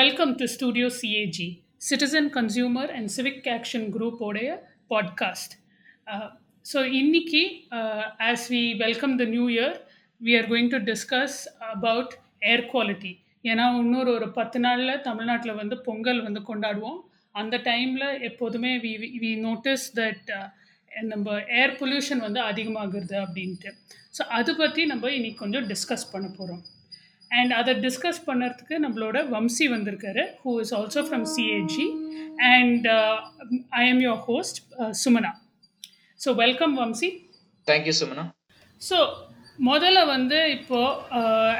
Welcome to studio CAG citizen consumer and civic action group உடைய podcast so இன்னைக்கு as we welcome the new year we are going to discuss about air quality ஏன்னா இன்னொரு ஒரு பத்து நாளில் தமிழ்நாட்டில் வந்து பொங்கல் வந்து கொண்டாடுவோம். அந்த டைமில் எப்போதுமே வி வி நோட்டீஸ் தட் நம்ம ஏர் பொல்யூஷன் வந்து அதிகமாகிறது அப்படின்ட்டு. ஸோ அதை பற்றி நம்ம இன்னைக்கு கொஞ்சம் டிஸ்கஸ் பண்ண போகிறோம் அண்ட் அதை டிஸ்கஸ் பண்ணுறதுக்கு நம்மளோட வம்சி வந்திருக்காரு who is also from CAG and I am your host Sumana so welcome Vamsi thank you Sumana so முதல்ல வந்து இப்போது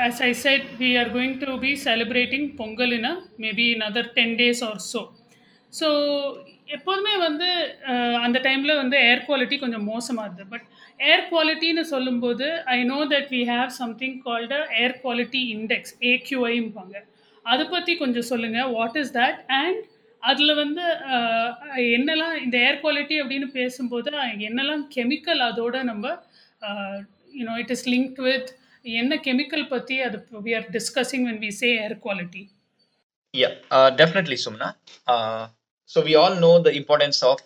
as I said we are going to be celebrating Pongal in maybe in other ten days or so so எப்போதுமே வந்து அந்த டைமில் வந்து air quality கொஞ்சம் மோசமாக இருந்தது. பட் ஏர் குவாலிட்டின்னு சொல்லும்போது I know that we have something called air quality index ஏக்யூஐம்பாங்க அதை பற்றி கொஞ்சம் சொல்லுங்கள் வாட் இஸ் தட் அண்ட் அதில் வந்து என்னெல்லாம் இந்த ஏர் குவாலிட்டி அப்படின்னு பேசும்போது என்னெல்லாம் கெமிக்கல் அதோட நம்ம you know it is linked with என்ன கெமிக்கல் பற்றி அது we are discussing when we say air quality yeah definitely சும்னா so we all know the importance of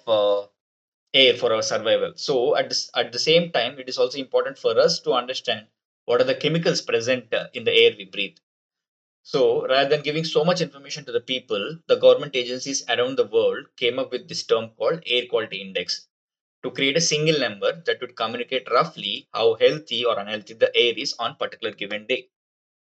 air for our survival. So at this, at the same time, it is also important for us to understand what are the chemicals present uh, in the air we breathe. So rather than giving so much information to the people, the government agencies around the world came up with this term called air quality index to create a single number that would communicate roughly how healthy or unhealthy the air is on particular given day.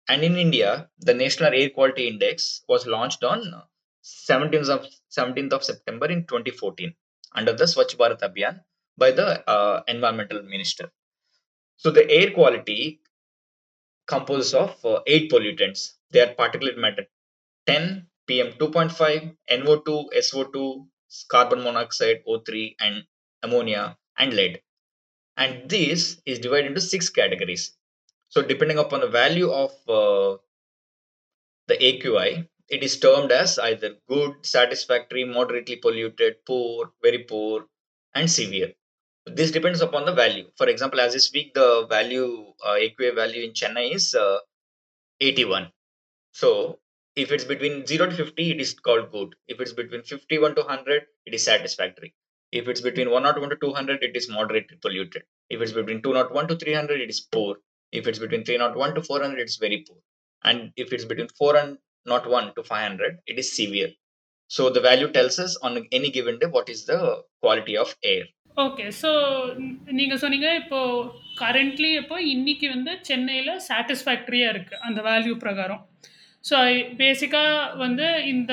And in India, the National Air Quality Index was launched on 17th of 17th of September in 2014 under the Swachh Bharat Abhiyan by the uh, environmental minister. So the air quality composes of uh, eight pollutants. They are particulate matter 10, PM 2.5, NO2, SO2, carbon monoxide, O3, and ammonia and lead. And this is divided into six categories. So depending upon the value of uh, the AQI, it is termed as either good, satisfactory, moderately polluted, poor, very poor, and severe. This depends upon the value. For example, as this week, the value uh, AQI value in Chennai is uh, 81. So if it's between 0 to 50, it is called good. If it's between 51 to 100, it is satisfactory. If it's between 101 to 200, it is moderately polluted. If it's between 201 to 300, it is poor. If it's between 301 to 400, it's very poor. And if it's between 401 to 500, it is severe. So the value tells us on any given day what is the quality of air. Okay so நீங்கள் சொன்னீங்க இப்போது currently இப்போ இன்னைக்கு வந்து சென்னையில் சாட்டிஸ்ஃபேக்டரியாக இருக்குது அந்த value பிரகாரம் ஸோ பேசிக்காக வந்து இந்த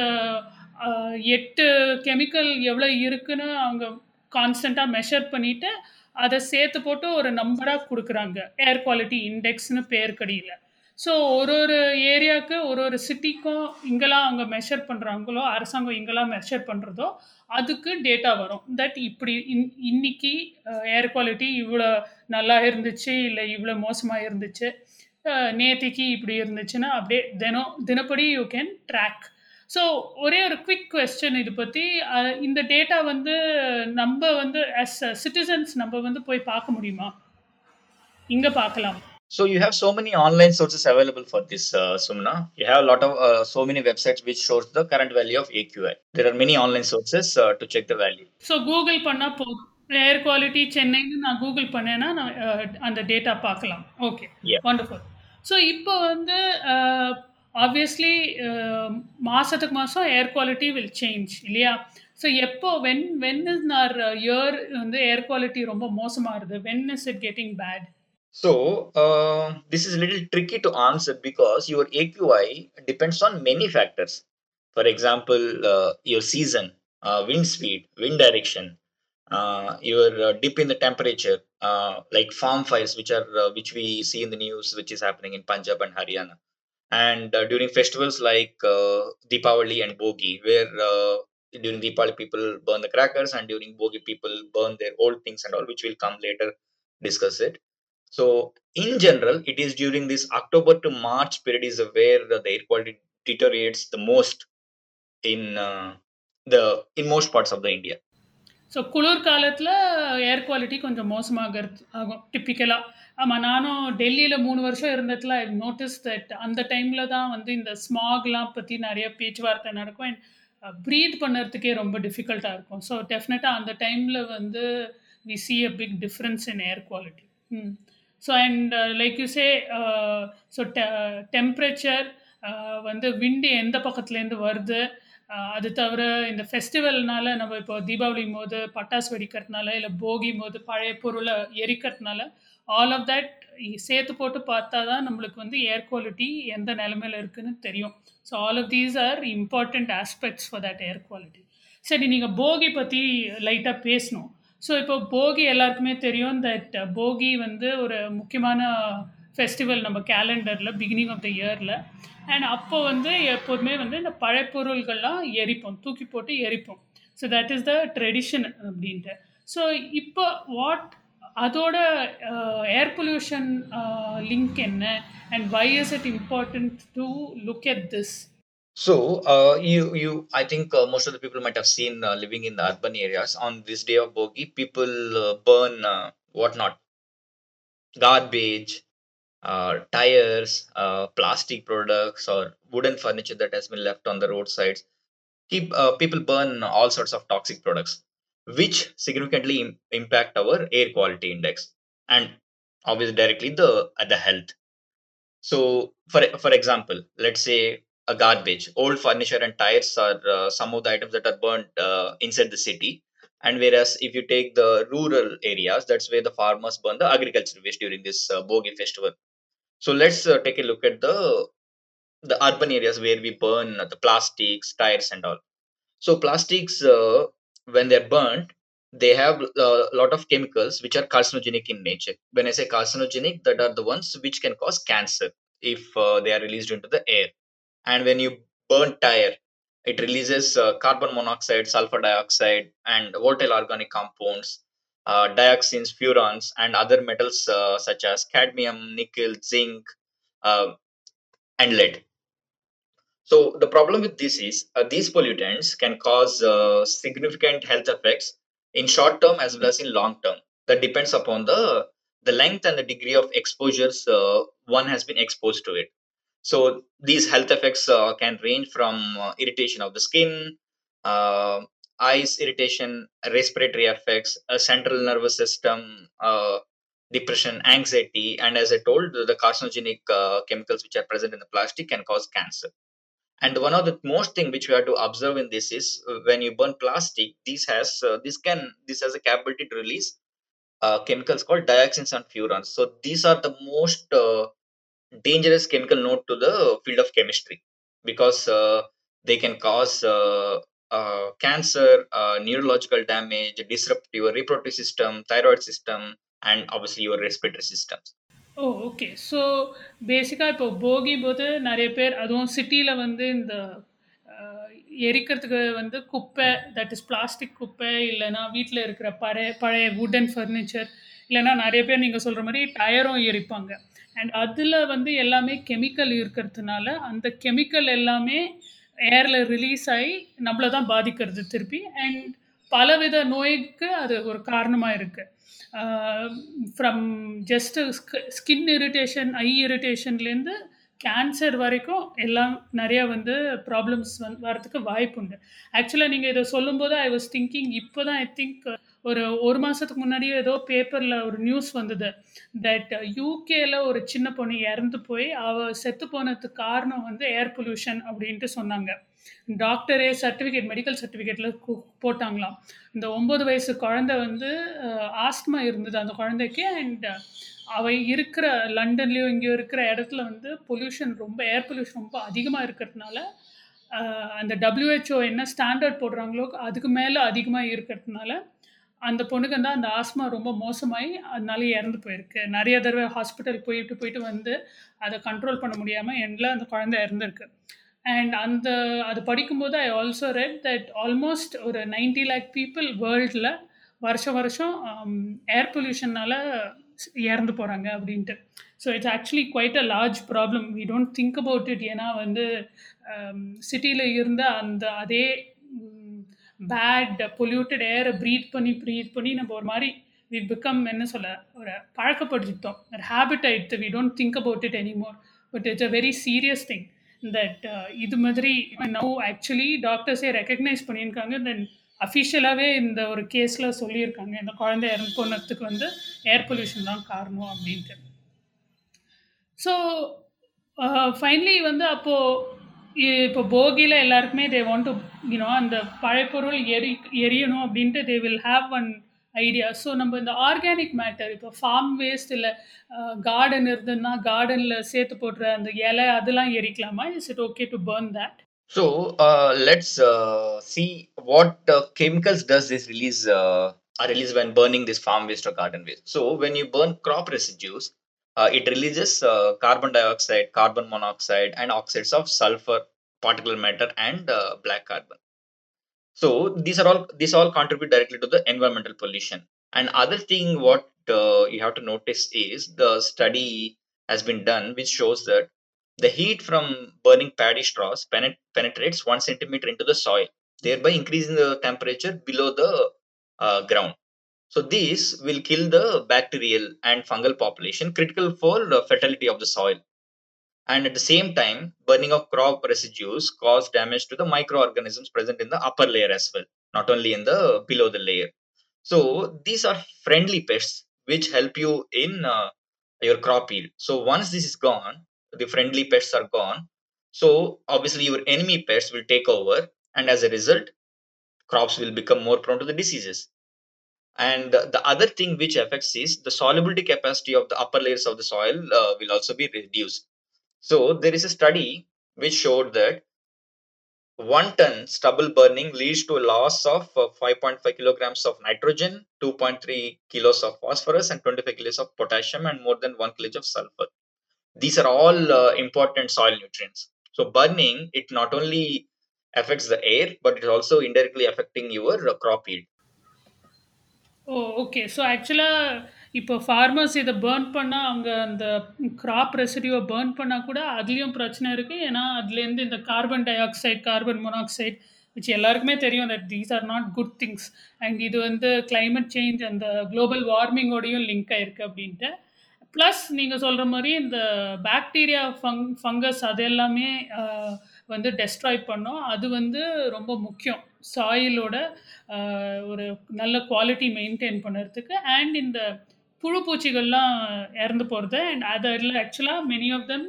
எட்டு கெமிக்கல் எவ்வளோ இருக்குன்னு அவங்க கான்ஸ்டண்ட்டாக மெஷர் பண்ணிவிட்டு அதை சேர்த்து போட்டு ஒரு நம்பராக கொடுக்குறாங்க ஏர் குவாலிட்டி இண்டெக்ஸ்னு பேர் கடியில் ஸோ ஒரு ஒரு ஏரியாவுக்கு ஒரு ஒரு சிட்டிக்கும் இங்கெல்லாம் அவங்க மெஷர் பண்ணுறாங்களோ அரசாங்கம் இங்கெல்லாம் மெஷர் பண்ணுறதோ அதுக்கு டேட்டா வரும். தட் இப்படி இன் இன்னைக்கு ஏர் குவாலிட்டி இவ்வளோ நல்லா இருந்துச்சு இல்லை இவ்வளோ மோசமாக இருந்துச்சு நேத்திக்கு இப்படி இருந்துச்சுன்னா அப்படியே தினம் தினப்படி யூ கேன் ட்ராக் ஸோ ஒரே ஒரு குவிக் கொஸ்டின் இது பற்றி இந்த டேட்டா வந்து நம்ம வந்து ஆஸ் சிட்டிசன்ஸ் நம்ம வந்து போய் பார்க்க முடியுமா? இங்கே பார்க்கலாம். So you have so many online sources available for this, uh, Sumna. You have a lot of uh, so many websites which shows the current value of AQI. There are many online sources uh, to check the value. So Google பண்ணால் போதும் ஏர் quality சென்னைன்னு நான் Google பண்ணேன்னா நான் அந்த data பார்க்கலாம் okay Yeah. Wonderful so இப்போ வந்து obviously மாதத்துக்கு மாதம் ஏர் குவாலிட்டி வில் சேஞ்ச் இல்லையா ஸோ எப்போ when when is our year வந்து ஏர் குவாலிட்டி ரொம்ப மோசமாக இருது when is it getting bad So uh, this is a little tricky to answer because your AQI depends on many factors. For example, uh, your season, uh, wind speed, wind direction, uh, your uh, dip in the temperature, uh, like farm fires, which are which we see in the news, which is happening in Punjab and Haryana, and during festivals like Deepavali and Bogi, where during Deepavali people burn the crackers, and during Bogi people burn their old things and all, which will come later discuss it. So in general, it is during this October to March period is where the, the air quality deteriorates the most in uh, the in most parts of the India. So குளிர்காலத்தில் air quality கொஞ்சம் மோசமாகிறது ஆகும் டிப்பிக்கலாக ஆமாம் நானும் டெல்லியில் மூணு வருஷம் இருந்ததுல ஐ notice that அந்த டைமில் தான் வந்து இந்த ஸ்மாக்லாம் பற்றி நிறைய பேச்சுவார்த்தை நடக்கும். அண்ட் ப்ரீத் uh, பண்ணுறதுக்கே ரொம்ப டிஃபிகல்ட்டாக இருக்கும். ஸோ டெஃபினட்டாக அந்த டைமில் வந்து we see a big difference in air quality hmm. So and like you say so te temperature வந்து விண்டு எந்த பக்கத்துலேருந்து வருது? Uh, அது தவிர இந்த ஃபெஸ்டிவல்னால நம்ம இப்போ தீபாவளி போது பட்டாசு வெடிக்கிறதுனால இல்லை போகி போது பழைய பொருளை எரிக்கிறதுனால ஆல் ஆஃப் தட் சேர்த்து போட்டு பார்த்தா தான் நம்மளுக்கு வந்து ஏர் குவாலிட்டி எந்த நிலமையில இருக்குன்னு தெரியும். So all of these are important aspects for that air quality சரி நீங்கள் போகி பற்றி லைட்டாக பேசணும். ஸோ இப்போ போகி எல்லாருக்குமே தெரியும் தட் uh, போகி வந்து ஒரு முக்கியமான ஃபெஸ்டிவல் நம்ம கேலண்டரில் பிகினிங் ஆஃப் த இயரில் அண்ட் அப்போ வந்து எப்போதுமே வந்து இந்த பழைப்பொருள்கள்லாம் எரிப்போம் தூக்கி போட்டு எரிப்போம். So that is the tradition அப்படின்ட்டு. ஸோ இப்போ வாட் அதோட ஏர் பொல்யூஷன் லிங்க் என்ன? And why is it important to look at this So, uh, you, you, I think uh, most of the people might have seen uh, living in the urban areas on this day of Bogi, people uh, burn uh, whatnot, garbage, uh, tires, plastic products, or wooden furniture that has been left on the roadsides. Keep people burn all sorts of toxic products, which significantly im- impact our air quality index and obviously directly the the health. So, for for example, let's say garbage, old furniture and tires are uh, some of the items that are burnt uh, inside the city. And whereas if you take the rural areas, that's where the farmers burn the agricultural waste during this uh, festival. So let's uh, take a look at the the urban areas where we burn the plastics, tires, and all. So plastics, uh, when they're burnt, they have a lot of chemicals which are carcinogenic in nature. When I say carcinogenic, that are the ones which can cause cancer if uh, they are released into the air. And when you burn tire, it releases uh, carbon monoxide, sulfur dioxide, and volatile organic compounds, uh, dioxins, furans, and other metals uh, such as cadmium, nickel, zinc, uh, and lead. So the problem with this is uh, these pollutants can cause uh, significant health effects in short term as well as in long term. That depends upon the the length and the degree of exposures uh, one has been exposed to it. So these health effects uh, can range from uh, irritation of the skin, uh, eyes irritation, respiratory effects, a central nervous system, uh, depression, anxiety, and as I told, the carcinogenic uh, chemicals which are present in the plastic can cause cancer. And one of the most thing which we have to observe in this is uh, when you burn plastic, this has this can this has a capability to release chemicals called dioxins and furans. So these are the most dangerous chemical note to the field of chemistry because uh, they can cause uh, uh, cancer, uh, neurological damage, disrupt your reproductive system, thyroid system, and obviously your respiratory systems. Oh okay so பேசிக்காக இப்போ போகி போது நிறைய பேர் அதுவும் சிட்டியில் வந்து இந்த எரிக்கிறதுக்கு வந்து குப்பை தட் இஸ் பிளாஸ்டிக் குப்பை இல்லைன்னா வீட்டில் இருக்கிற பழைய பழைய வுடன் ஃபர்னிச்சர் இல்லைன்னா நிறைய பேர் நீங்கள் சொல்கிற மாதிரி டயரும் எரிப்பாங்க. அண்ட் அதில் வந்து எல்லாமே கெமிக்கல் இருக்கிறதுனால அந்த கெமிக்கல் எல்லாமே ஏரில் ரிலீஸ் ஆகி நம்மளை தான் பாதிக்கிறது திருப்பி. அண்ட் பலவித நோய்க்கு அது ஒரு காரணமாக இருக்குது from just skin irritation I இரிட்டேஷன்லேருந்து cancer வரைக்கும் எல்லாம் நிறையா வந்து ப்ராப்ளம்ஸ் வந் வரதுக்கு வாய்ப்பு உண்டு ஆக்சுவலாக நீங்கள் இதை சொல்லும்போது ஐ வாஸ் திங்கிங் இப்போ தான் ஐ திங்க் ஒரு ஒரு மாதத்துக்கு முன்னாடியே ஏதோ பேப்பரில் ஒரு நியூஸ் வந்தது தட் யூகேல ஒரு சின்ன பொண்ணு இறந்து போய் அவள் செத்து போனதுக்கு காரணம் வந்து ஏர் பொல்யூஷன் அப்படின்ட்டு சொன்னாங்க. டாக்டரே சர்டிஃபிகேட் மெடிக்கல் சர்டிஃபிகேட்டில் போட்டாங்களாம். இந்த ஒம்பது வயசு குழந்தை வந்து ஆஸ்மா இருந்தது அந்த குழந்தைக்கு அண்ட் அவ இருக்கிற லண்டன்லேயோ இங்கேயோ இருக்கிற இடத்துல வந்து பொல்யூஷன் ரொம்ப ஏர் பொல்யூஷன் ரொம்ப அதிகமாக இருக்கிறதுனால அந்த டபிள்யூஹெச்ஓ என்ன ஸ்டாண்டர்ட் போடுறாங்களோ அதுக்கு மேலே அதிகமாக இருக்கிறதுனால அந்த பொண்ணுக்கு வந்து அந்த ஆஸ்மா ரொம்ப மோசமாகி அதனால இறந்து போயிருக்கு. நிறைய தடவை ஹாஸ்பிட்டல் போயிட்டு போயிட்டு வந்து அதை கண்ட்ரோல் பண்ண முடியாமல் எண்டில் அந்த குழந்தை இறந்துருக்கு. அண்ட் அந்த அது படிக்கும்போது I also read that almost ஒரு 90 லேக் பீப்புள் வேர்ல்டில் வருஷம் வருஷம் um, ஏர் பொல்யூஷனால் இறந்து போகிறாங்க அப்படின்ட்டு. So it's actually quite a large problem we don't think about it ஏன்னா வந்து um, சிட்டியில் இருந்த அந்த அதே பேட் பொல்யூட்டட் ஏரை ப்ரீத் பண்ணி ப்ரீத் பண்ணி நம்ம ஒரு மாதிரி வி பிகம் என்ன சொல்ல ஒரு பழக்கப்படுத்திட்டோம் ஒரு ஹேபிட் ஆயிடுத்து we don't think about it anymore but it's a very serious thing that இது மாதிரி நோ ஆக்சுவலி டாக்டர்ஸே ரெக்கக்னைஸ் பண்ணியிருக்காங்க. தென் அஃபிஷியலாகவே இந்த ஒரு கேஸில் சொல்லியிருக்காங்க. இந்த குழந்தை இறந்து போனதுக்கு வந்து ஏர் பொல்யூஷன் தான் காரணம் அப்படின்ட்டு. ஸோ ஃபைனலி uh, வந்து அப்போது இப்போ போகியில் எல்லாருக்குமே தே வாண்ட் டு யூனோ அந்த பழைப்பொருள் எரி எரியணும் அப்படின்ட்டு they will have one idea so நம்ம இந்த ஆர்கானிக் மேட்டர் இப்போ ஃபார்ம் வேஸ்ட் இல்லை கார்டன் இருந்ததுன்னா கார்டனில் சேர்த்து போடுற அந்த இலை அதெல்லாம் எரிக்கலாமா? Is it okay to burn that so let's see what chemicals does this release does this release uh, are released when burning this farm waste or garden waste. So when you burn crop residues, uh, it releases uh, carbon dioxide, carbon monoxide, and oxides of sulfur, particulate matter, and uh, black carbon. So these are all these all contribute directly to the environmental pollution. And other thing what uh, you have to notice is the study has been done which shows that the heat from burning paddy straws penet- penetrates one centimeter into the soil, thereby increasing the temperature below the uh, ground. So these will kill the bacterial and fungal population critical for the fertility of the soil. And at the same time, burning of crop residues cause damage to the microorganisms present in the upper layer as well, not only in the below the layer. So these are friendly pests which help you in uh, your crop yield. So once this is gone, the friendly pests are gone. So obviously your enemy pests will take over, and as a result, crops will become more prone to the diseases. And the the other thing which affects is the solubility capacity of the upper layers of the soil uh, will also be reduced. So there is a study which showed that one ton stubble burning leads to a loss of uh, 5.5 kilograms of nitrogen, 2.3 kilos of phosphorus, and 25 kilos of potassium, and more than one kilo of sulfur. These are all uh, important soil nutrients. So burning it not only affects the air, but it's also indirectly affecting your uh, crop yield. Oh okay so ஆக்சுவலாக இப்போ farmers இதை burn பண்ணால் அவங்க அந்த graph ரெசிடியூவை burn பண்ணால் கூட அதுலேயும் பிரச்சனை இருக்குது ஏன்னா அதுலேருந்து இந்த carbon dioxide carbon monoxide which எல்லாருக்குமே தெரியும் that these are not good things and இது வந்து கிளைமேட் சேஞ்ச் அந்த குளோபல் வார்மிங்கோடையும் லிங்க் ஆயிருக்கு அப்படின்ட்டு. ப்ளஸ் நீங்கள் சொல்கிற மாதிரி இந்த பாக்டீரியா ஃபங் ஃபங்கஸ் அது எல்லாமே வந்து டெஸ்ட்ராய் பண்ணோம். அது வந்து ரொம்ப முக்கியம். சாயிலோட ஒரு நல்ல குவாலிட்டி மெயின்டைன் பண்ணுறதுக்கு. அண்ட் இந்த புழு பூச்சிகள்லாம் இறந்து போகிறது அண்ட் அதில் ஆக்சுவலாக மெனி ஆஃப் தெம்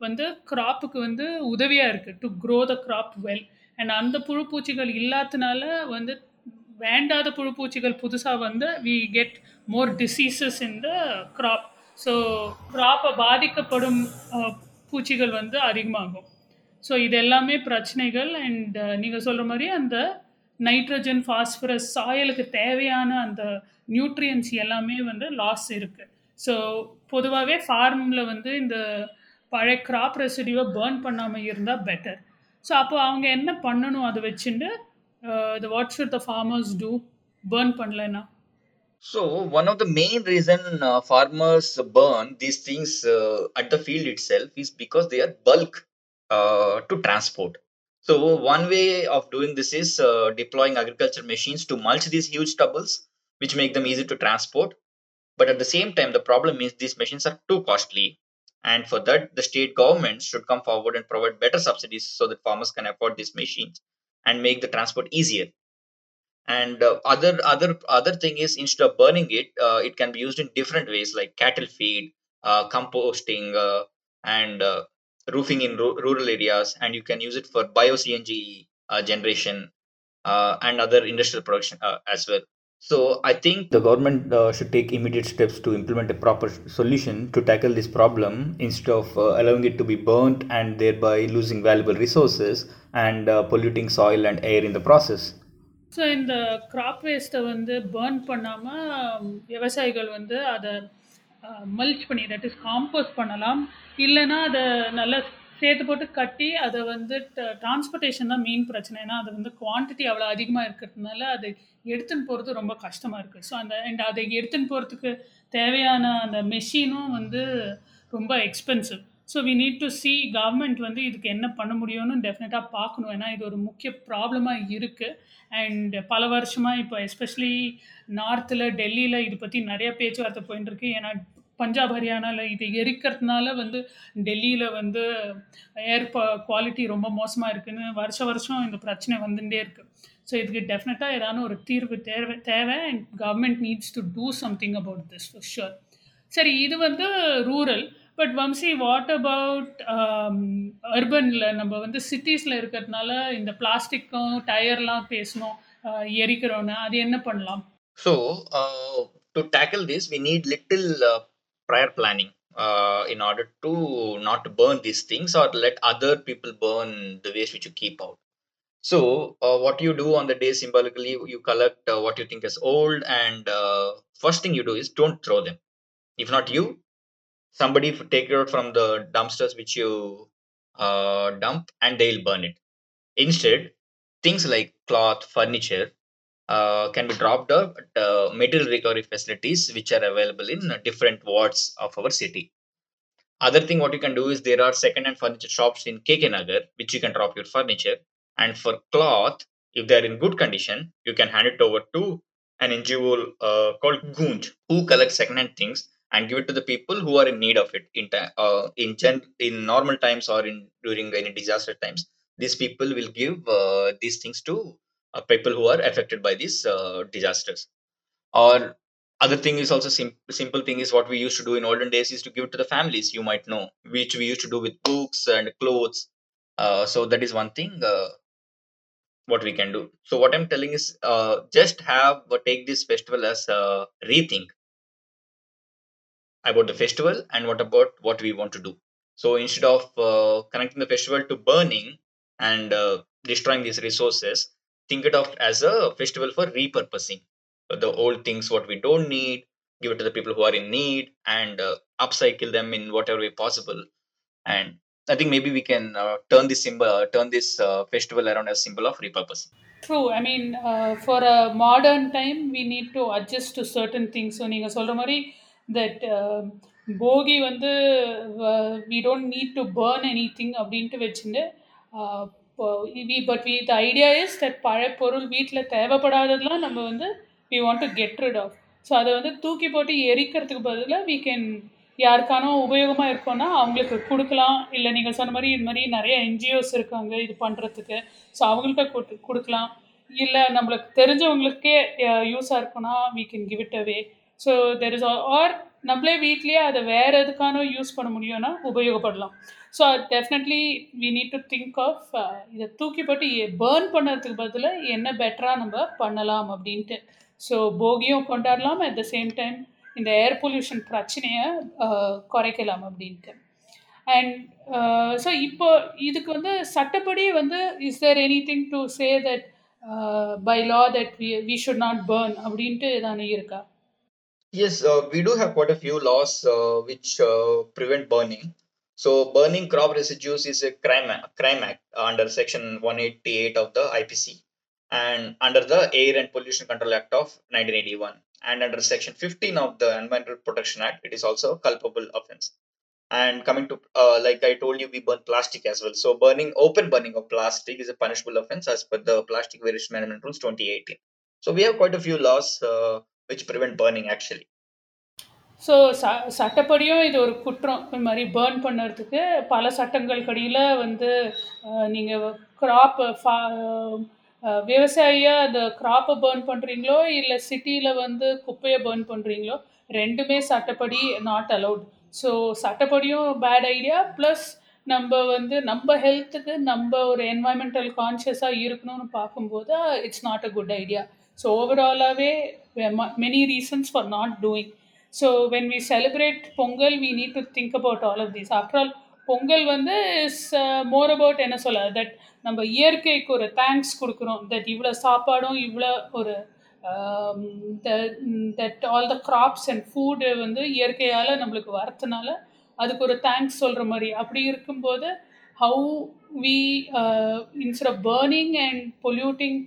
வந்து கிராப்புக்கு வந்து உதவியாக இருக்குது to grow the crop well and அந்த புழு பூச்சிகள் இல்லாதனால வந்து வேண்டாத புழு பூச்சிகள் புதுசாக வந்து we get more diseases in the crop so க்ராப்பை பாதிக்கப்படும் பூச்சிகள் வந்து அதிகமாகும். ஸோ இது எல்லாமே பிரச்சனைகள் அண்ட் uh, நீங்கள் சொல்கிற மாதிரி அந்த நைட்ரஜன் ஃபாஸ்பரஸ் சாயலுக்கு தேவையான அந்த நியூட்ரியன்ஸ் எல்லாமே வந்து லாஸ் இருக்குது ஸோ பொதுவாகவே ஃபார்மில் வந்து இந்த பழைய கிராப் ரெசிடியூவை பேர்ன் பண்ணாமல் இருந்தால் பெட்டர் ஸோ அப்போ அவங்க என்ன பண்ணணும் அதை வச்சுட்டு the what should the farmers do burn பண்ணலன்னா? So one of the main reason uh, farmers burn these things uh, at the field itself is because they are bulk. Uh, to transport. So one way of doing this is uh, deploying agriculture machines to mulch these huge stubbles, which make them easy to transport. But at the same time, the problem is these machines are too costly, and for that, the state governments should come forward and provide better subsidies so that farmers can afford these machines and make the transport easier and uh, other other other thing is instead of burning it uh, it can be used in different ways like cattle feed uh, composting and roofing in ru- rural areas and you can use it for bio cng uh, generation uh, and other industrial production uh, as well so i think The government uh, should take immediate steps to implement a proper solution to tackle this problem instead of uh, allowing it to be burnt and thereby losing valuable resources and uh, polluting soil and air in the process. So இந்த crop வேஸ்ட்டை வந்து burn பண்ணாமல் விவசாயிகள் வந்து அதை mulch பண்ணி that is compost பண்ணலாம். இல்லைன்னா அதை நல்லா சேர்த்து போட்டு கட்டி அதை வந்து டிரான்ஸ்போர்ட்டேஷன் தான் மெயின் பிரச்சனை. ஏன்னா அது வந்து குவான்டிட்டி அவ்வளோ அதிகமாக இருக்கிறதுனால அதை எடுத்துன்னு போகிறது ரொம்ப கஷ்டமாக இருக்குது ஸோ அந்த அண்ட் அதை எடுத்துன்னு போகிறதுக்கு தேவையான அந்த மெஷினும் வந்து ரொம்ப expensive so we need to see government வந்து இதுக்கு என்ன பண்ண முடியும்னு டெஃபினட்டாக பார்க்கணும். ஏன்னா இது ஒரு முக்கிய ப்ராப்ளமாக இருக்குது அண்ட் பல வருஷமாக இப்போ எஸ்பெஷலி நார்த்தில் டெல்லியில் இது பற்றி நிறைய பேச்சுவார்த்தை போயின்னு இருக்கு ஏன்னா பஞ்சாப் ஹரியானாவில் இது எரிக்கிறதுனால வந்து டெல்லியில் வந்து ஏர் குவாலிட்டி ரொம்ப மோசமாக இருக்குதுன்னு வருஷ வருஷம் இந்த பிரச்சனை வந்துட்டே இருக்குது ஸோ இதுக்கு டெஃபினட்டாக ஏதாவது ஒரு தீர்வு தேவை தேவை. And government needs to do something about this for sure சரி இது வந்து rural but Vamsi what about அர்பனில் நம்ம வந்து சிட்டிஸில் இருக்கிறதுனால இந்த பிளாஸ்டிக்கும் டயர்லாம் பேசணும் அஹ், எரிக்கிறோன்னு அது என்ன பண்ணலாம் So, uh, to tackle this, we need little uh, prior planning uh, in order to not burn these things or let other people burn the waste which you keep out. So, uh, what you do on the day symbolically, you collect uh, what you think is old, and uh, first thing you do is don't throw them. If not you, somebody take it out from the dumpsters which you uh, dump, and they'll burn it. Instead, things like cloth, furniture, uh, can be dropped off at uh, material recovery facilities which are available in different wards of our city. Other thing what you can do is there are second hand furniture shops in KK Nagar which you can drop your furniture. And for cloth, if they are in good condition, you can hand it over to an NGO uh, called Goonj who collects second hand things and give it to the people who are in need of it in time uh, in gen- in normal times or in during any disaster times. These people will give uh, these things to uh, people who are affected by these uh, disasters. Or other thing is also sim- simple thing is what we used to do in olden days is to give it to the families you might know which we used to do with books and clothes. Uh, so that is one thing uh, what we can do. So what i'm telling is just have take this festival as a rethink about the festival and what about what we want to do so instead of uh, connecting the festival to burning and uh, destroying these resources think it of as a festival for repurposing the old things what we don't need give it to the people who are in need and uh, upcycle them in whatever way possible and i think maybe we can uh, turn this symbol uh, turn this uh, festival around as symbol of repurposing True. I mean, uh, for a modern time, we need to adjust to certain things. So நீங்கள் சொல்கிற மாதிரி that um, போகி வந்து we don't need to burn anything அப்படின்ட்டு வச்சுட்டு we but we the idea is that பழைய பொருள் வீட்டில் தேவைப்படாததெல்லாம் நம்ம வந்து we want to get rid of so அதை வந்து தூக்கி போட்டு எரிக்கிறதுக்கு பதிலாக வி கேன் யாருக்கானோ உபயோகமாக இருக்கோன்னா அவங்களுக்கு கொடுக்கலாம். இல்லை நீங்கள் சொன்ன மாதிரி இது மாதிரி நிறைய என்ஜிஓஸ் இருக்காங்க இது பண்ணுறதுக்கு ஸோ அவங்கள்ட்ட கொடு கொடுக்கலாம். இல்லை நம்மளுக்கு தெரிஞ்சவங்களுக்கே யூஸாக இருக்குன்னா we can give it away so there is or நம்மளே வீட்லேயே அதை வேறு எதுக்கானோ யூஸ் பண்ண முடியும்னா உபயோகப்படலாம். So definitely we need to think of இதை தூக்கி போட்டு பேர்ன் பண்ணுறதுக்கு பதிலாக என்ன பெட்டராக நம்ம பண்ணலாம் அப்படின்ட்டு. ஸோ போகியும் கொண்டாடலாம் அட் த சேம் டைம் இந்த ஏர் பொல்யூஷன் பிரச்சனையை குறைக்கலாம் அப்படின்ட்டு. அண்ட் ஸோ uh, இப்போ இதுக்கு வந்து சட்டப்படி வந்து is there anything to say that by law that we we should not burn அப்படின்ட்டு ஏதானே இருக்கா? Yes, uh, we do have quite a few laws uh, which uh, prevent burning. So, burning crop residues is a crime, a crime act under Section 188 of the IPC and under the Air and Pollution Control Act of 1981 and under Section 15 of the Environmental Protection Act, it is also a culpable offense. And coming to, uh, like I told you, we burn plastic as well. So, burning, open burning of plastic is a punishable offense as per the Plastic Waste Management Rules 2018. So, we have quite a few laws uh, which prevent burning actually. So ச சட்டப்படியும் இது ஒரு குற்றம். இந்த மாதிரி burn பண்ணுறதுக்கு பல சட்டங்கள் கடியில் வந்து நீங்கள் க்ராப் ஃபா விவசாயியாக அந்த க்ராப்பை பேர்ன் பண்ணுறீங்களோ இல்லை சிட்டியில் வந்து குப்பையை பேர்ன் பண்ணுறீங்களோ ரெண்டுமே சட்டப்படி நாட் அலவுட் ஸோ சட்டப்படியும் பேட் ஐடியா ப்ளஸ் நம்ம வந்து நம்ம ஹெல்த்துக்கு நம்ம ஒரு என்வாயன்மெண்டல் கான்ஷியஸாக இருக்கணும்னு பார்க்கும்போது it's not a good idea so ஓவராலாகவே many reasons for not doing so when we celebrate Pongal we need to think about all of these after all Pongal வந்து இஸ் மோர் அபவுட் என்ன சொல்ல that நம்ம இயற்கைக்கு ஒரு thanks கொடுக்குறோம். That இவ்வளோ சாப்பாடும் இவ்வளோ ஒரு that all the crops and food வந்து இயற்கையால் நம்மளுக்கு வரத்துனால அதுக்கு ஒரு தேங்க்ஸ் சொல்கிற மாதிரி. அப்படி இருக்கும்போது how we instead of burning and polluting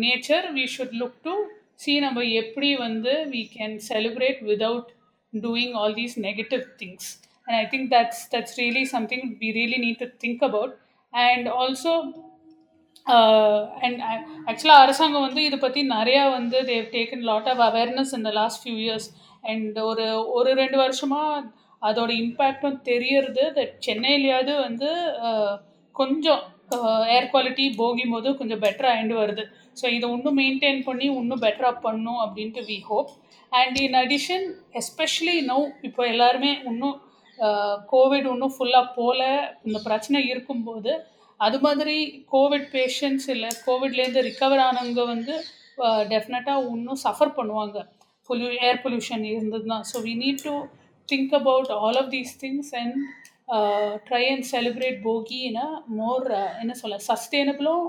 nature we should look to see நம்ம எப்படி வந்து we can celebrate without doing all these negative things and I think that's that's really something we really need to think about and also and ஆக்சுவலாக அரசாங்கம் வந்து இதை பற்றி நிறையா வந்து they've taken lot of awareness இந்த லாஸ்ட் ஃபியூ இயர்ஸ் அண்ட் ஒரு ஒரு ரெண்டு வருஷமாக அதோட இம்பேக்டும் தெரியறது தட் சென்னையிலையாவது வந்து uh, கொஞ்சம் ஏர் குவாலிட்டி போகும் போது கொஞ்சம் பெட்டராக ஆகிண்டு வருது. ஸோ இதை இன்னும் மெயின்டைன் பண்ணி இன்னும் பெட்டராக பண்ணும் அப்படின்ட்டு we hope and in addition especially no இப்போ எல்லாருமே இன்னும் கோவிட் இன்னும் ஃபுல்லாக போகல இந்த பிரச்சனை இருக்கும்போது அது மாதிரி கோவிட் பேஷண்ட்ஸ் இல்லை கோவிட்லேருந்து ரிக்கவர் ஆனவங்க வந்து டெஃபினட்டாக இன்னும் சஃபர் பண்ணுவாங்க. பொல்யூ ஏர் பொல்யூஷன் இருந்ததுன்னா. So we need to think about all of these things and try and celebrate போகி இன் அ மோர் என்ன சொல்ல சஸ்டெயினபிளும்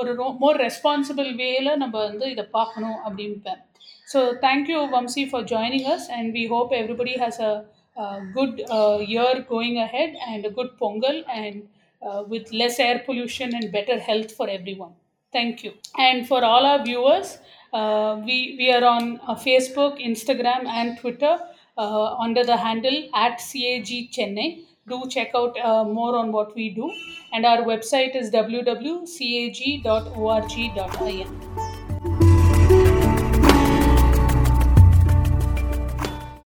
ஒரு மோர் ரெஸ்பான்சிபிள் வேல நம்ம வந்து இதை பார்க்கணும் அப்படின்பேன் so thank you Vamsi for joining us and we hope everybody has a good year going ahead and good Pongal and uh, with less air pollution and better health for everyone. Thank you. And for all our viewers, uh, we, we are on uh, Facebook, Instagram, and Twitter uh, under the handle at CAG Chennai. Do check out uh, more on what we do. And our website is www.cag.org.in.